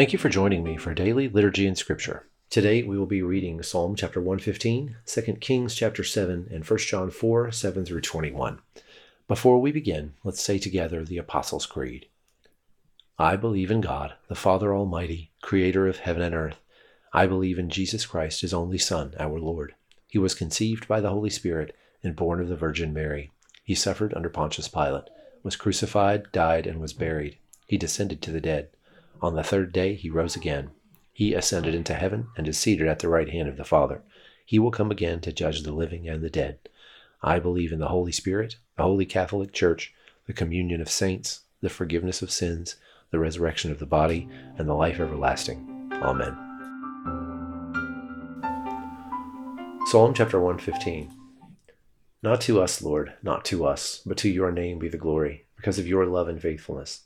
Thank you for joining me for daily liturgy and scripture. Today we will be reading Psalm chapter 115, 2 Kings chapter 7, and 1 John 4, 7 through 21. Before we begin, let's say together the Apostles' Creed. I believe in God, the Father Almighty, creator of heaven and earth. I believe in Jesus Christ, his only Son, our Lord. He was conceived by the Holy Spirit and born of the Virgin Mary. He suffered under Pontius Pilate, was crucified, died, and was buried. He descended to the dead. On the third day he rose again. He ascended into heaven and is seated at the right hand of the Father. He will come again to judge the living and the dead. I believe in the Holy Spirit, the Holy Catholic Church, the communion of saints, the forgiveness of sins, the resurrection of the body, and the life everlasting. Amen. Psalm chapter 115. Not to us, Lord, not to us, but to your name be the glory, because of your love and faithfulness.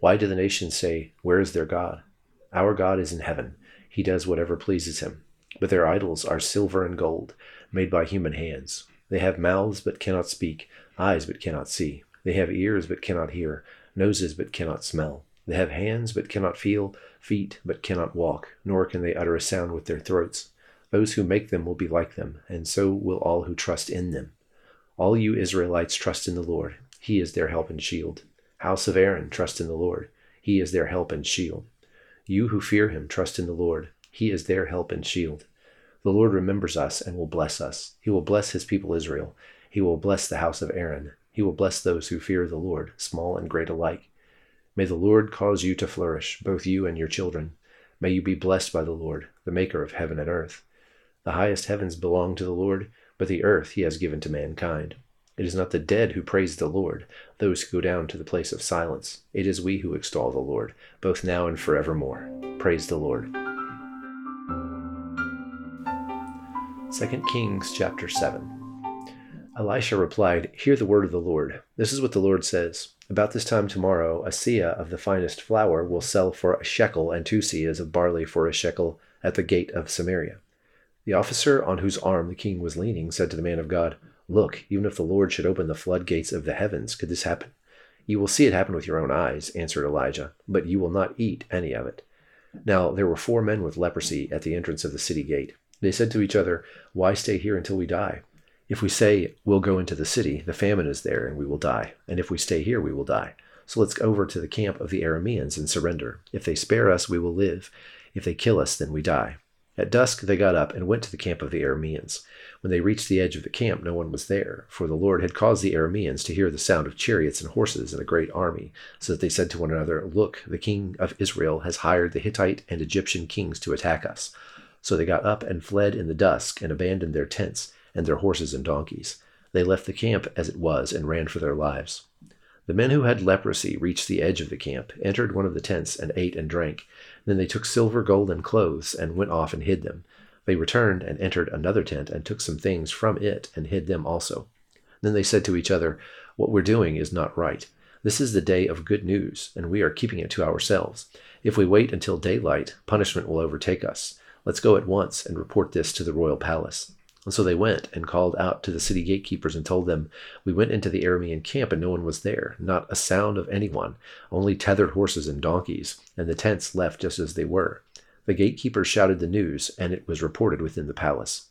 Why do the nations say, Where is their God? Our God is in heaven. He does whatever pleases him. But their idols are silver and gold, made by human hands. They have mouths but cannot speak, eyes but cannot see. They have ears but cannot hear, noses but cannot smell. They have hands but cannot feel, feet but cannot walk, nor can they utter a sound with their throats. Those who make them will be like them, and so will all who trust in them. All you Israelites trust in the Lord. He is their help and shield. House of Aaron, trust in the Lord. He is their help and shield. You who fear him, trust in the Lord. He is their help and shield. The Lord remembers us and will bless us. He will bless his people Israel. He will bless the house of Aaron. He will bless those who fear the Lord, small and great alike. May the Lord cause you to flourish, both you and your children. May you be blessed by the Lord, the maker of heaven and earth. The highest heavens belong to the Lord, but the earth he has given to mankind. It is not the dead who praise the Lord, those who go down to the place of silence. It is we who extol the Lord, both now and forevermore. Praise the Lord. 2 Kings chapter 7. Elisha replied, Hear the word of the Lord. This is what the Lord says. About this time tomorrow, a seah of the finest flour will sell for a shekel, and two seahs of barley for a shekel at the gate of Samaria. The officer on whose arm the king was leaning said to the man of God, Look, even if the Lord should open the floodgates of the heavens, could this happen? You will see it happen with your own eyes, answered Elijah, but you will not eat any of it. Now there were four men with leprosy at the entrance of the city gate. They said to each other, Why stay here until we die? If we say, We'll go into the city, the famine is there, and we will die. And if we stay here, we will die. So let's go over to the camp of the Arameans and surrender. If they spare us, we will live. If they kill us, then we die. At dusk they got up and went to the camp of the Arameans. When they reached the edge of the camp, no one was there, for the Lord had caused the Arameans to hear the sound of chariots and horses and a great army, so that they said to one another, Look, the king of Israel has hired the Hittite and Egyptian kings to attack us. So they got up and fled in the dusk and abandoned their tents and their horses and donkeys. They left the camp as it was and ran for their lives. The men who had leprosy reached the edge of the camp, entered one of the tents, and ate and drank. Then they took silver, gold, and clothes, and went off and hid them. They returned and entered another tent and took some things from it and hid them also. Then they said to each other, What we're doing is not right. This is the day of good news, and we are keeping it to ourselves. If we wait until daylight, punishment will overtake us. Let's go at once and report this to the royal palace. And so they went and called out to the city gatekeepers and told them, We went into the Aramean camp and no one was there, not a sound of anyone, only tethered horses and donkeys, and the tents left just as they were. The gatekeepers shouted the news, and it was reported within the palace.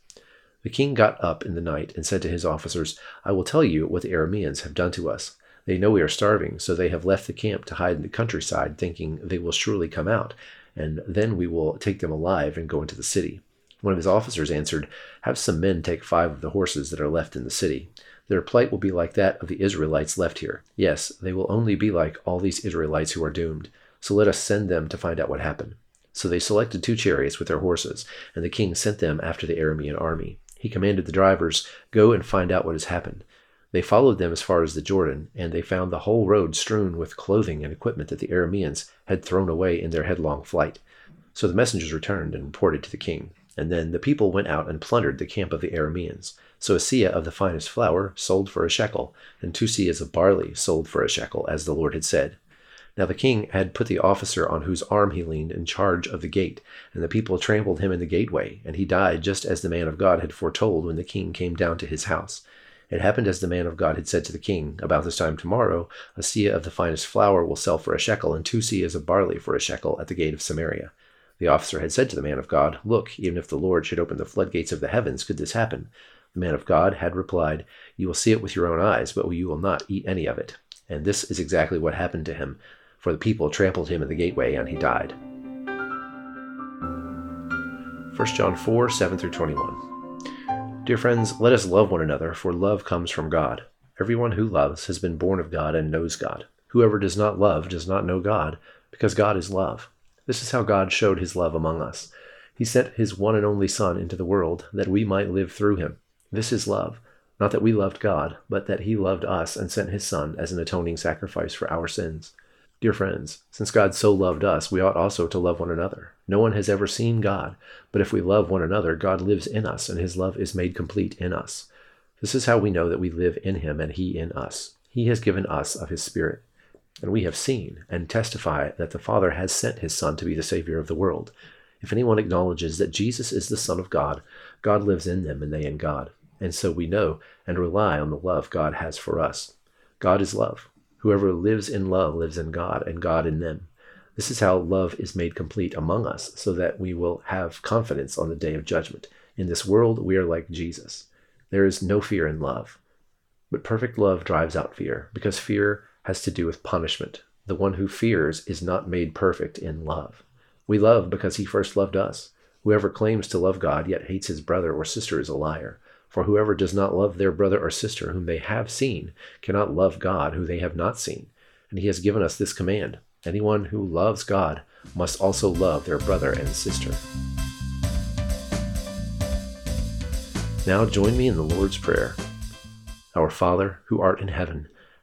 The king got up in the night and said to his officers, I will tell you what the Arameans have done to us. They know we are starving, so they have left the camp to hide in the countryside, thinking they will surely come out, and then we will take them alive and go into the city. One of his officers answered, Have some men take five of the horses that are left in the city. Their plight will be like that of the Israelites left here. Yes, they will only be like all these Israelites who are doomed. So let us send them to find out what happened. So they selected two chariots with their horses, and the king sent them after the Aramean army. He commanded the drivers, Go and find out what has happened. They followed them as far as the Jordan, and they found the whole road strewn with clothing and equipment that the Arameans had thrown away in their headlong flight. So the messengers returned and reported to the king. And then the people went out and plundered the camp of the Arameans. So a seah of the finest flour sold for a shekel, and two seahs of barley sold for a shekel, as the Lord had said. Now the king had put the officer on whose arm he leaned in charge of the gate, and the people trampled him in the gateway, and he died just as the man of God had foretold when the king came down to his house. It happened as the man of God had said to the king, About this time tomorrow, a seah of the finest flour will sell for a shekel, and two seahs of barley for a shekel at the gate of Samaria. The officer had said to the man of God, Look, even if the Lord should open the floodgates of the heavens, could this happen? The man of God had replied, You will see it with your own eyes, but you will not eat any of it. And this is exactly what happened to him, for the people trampled him in the gateway, and he died. 1 John 4 7 through 21. Dear friends, let us love one another, for love comes from God. Everyone who loves has been born of God and knows God. Whoever does not love does not know God, because God is love. This is how God showed his love among us. He sent his one and only Son into the world that we might live through him. This is love. Not that we loved God, but that he loved us and sent his Son as an atoning sacrifice for our sins. Dear friends, since God so loved us, we ought also to love one another. No one has ever seen God, but if we love one another, God lives in us, and his love is made complete in us. This is how we know that we live in him and he in us. He has given us of his Spirit. And we have seen and testify that the Father has sent his Son to be the Savior of the world. If anyone acknowledges that Jesus is the Son of God, God lives in them and they in God. And so we know and rely on the love God has for us. God is love. Whoever lives in love lives in God, and God in them. This is how love is made complete among us, so that we will have confidence on the day of judgment. In this world, we are like Jesus. There is no fear in love. But perfect love drives out fear, because fear has to do with punishment. The one who fears is not made perfect in love. We love because he first loved us. Whoever claims to love God yet hates his brother or sister is a liar. For whoever does not love their brother or sister whom they have seen cannot love God who they have not seen. And he has given us this command anyone who loves God must also love their brother and sister. Now join me in the Lord's Prayer. Our Father, who art in heaven,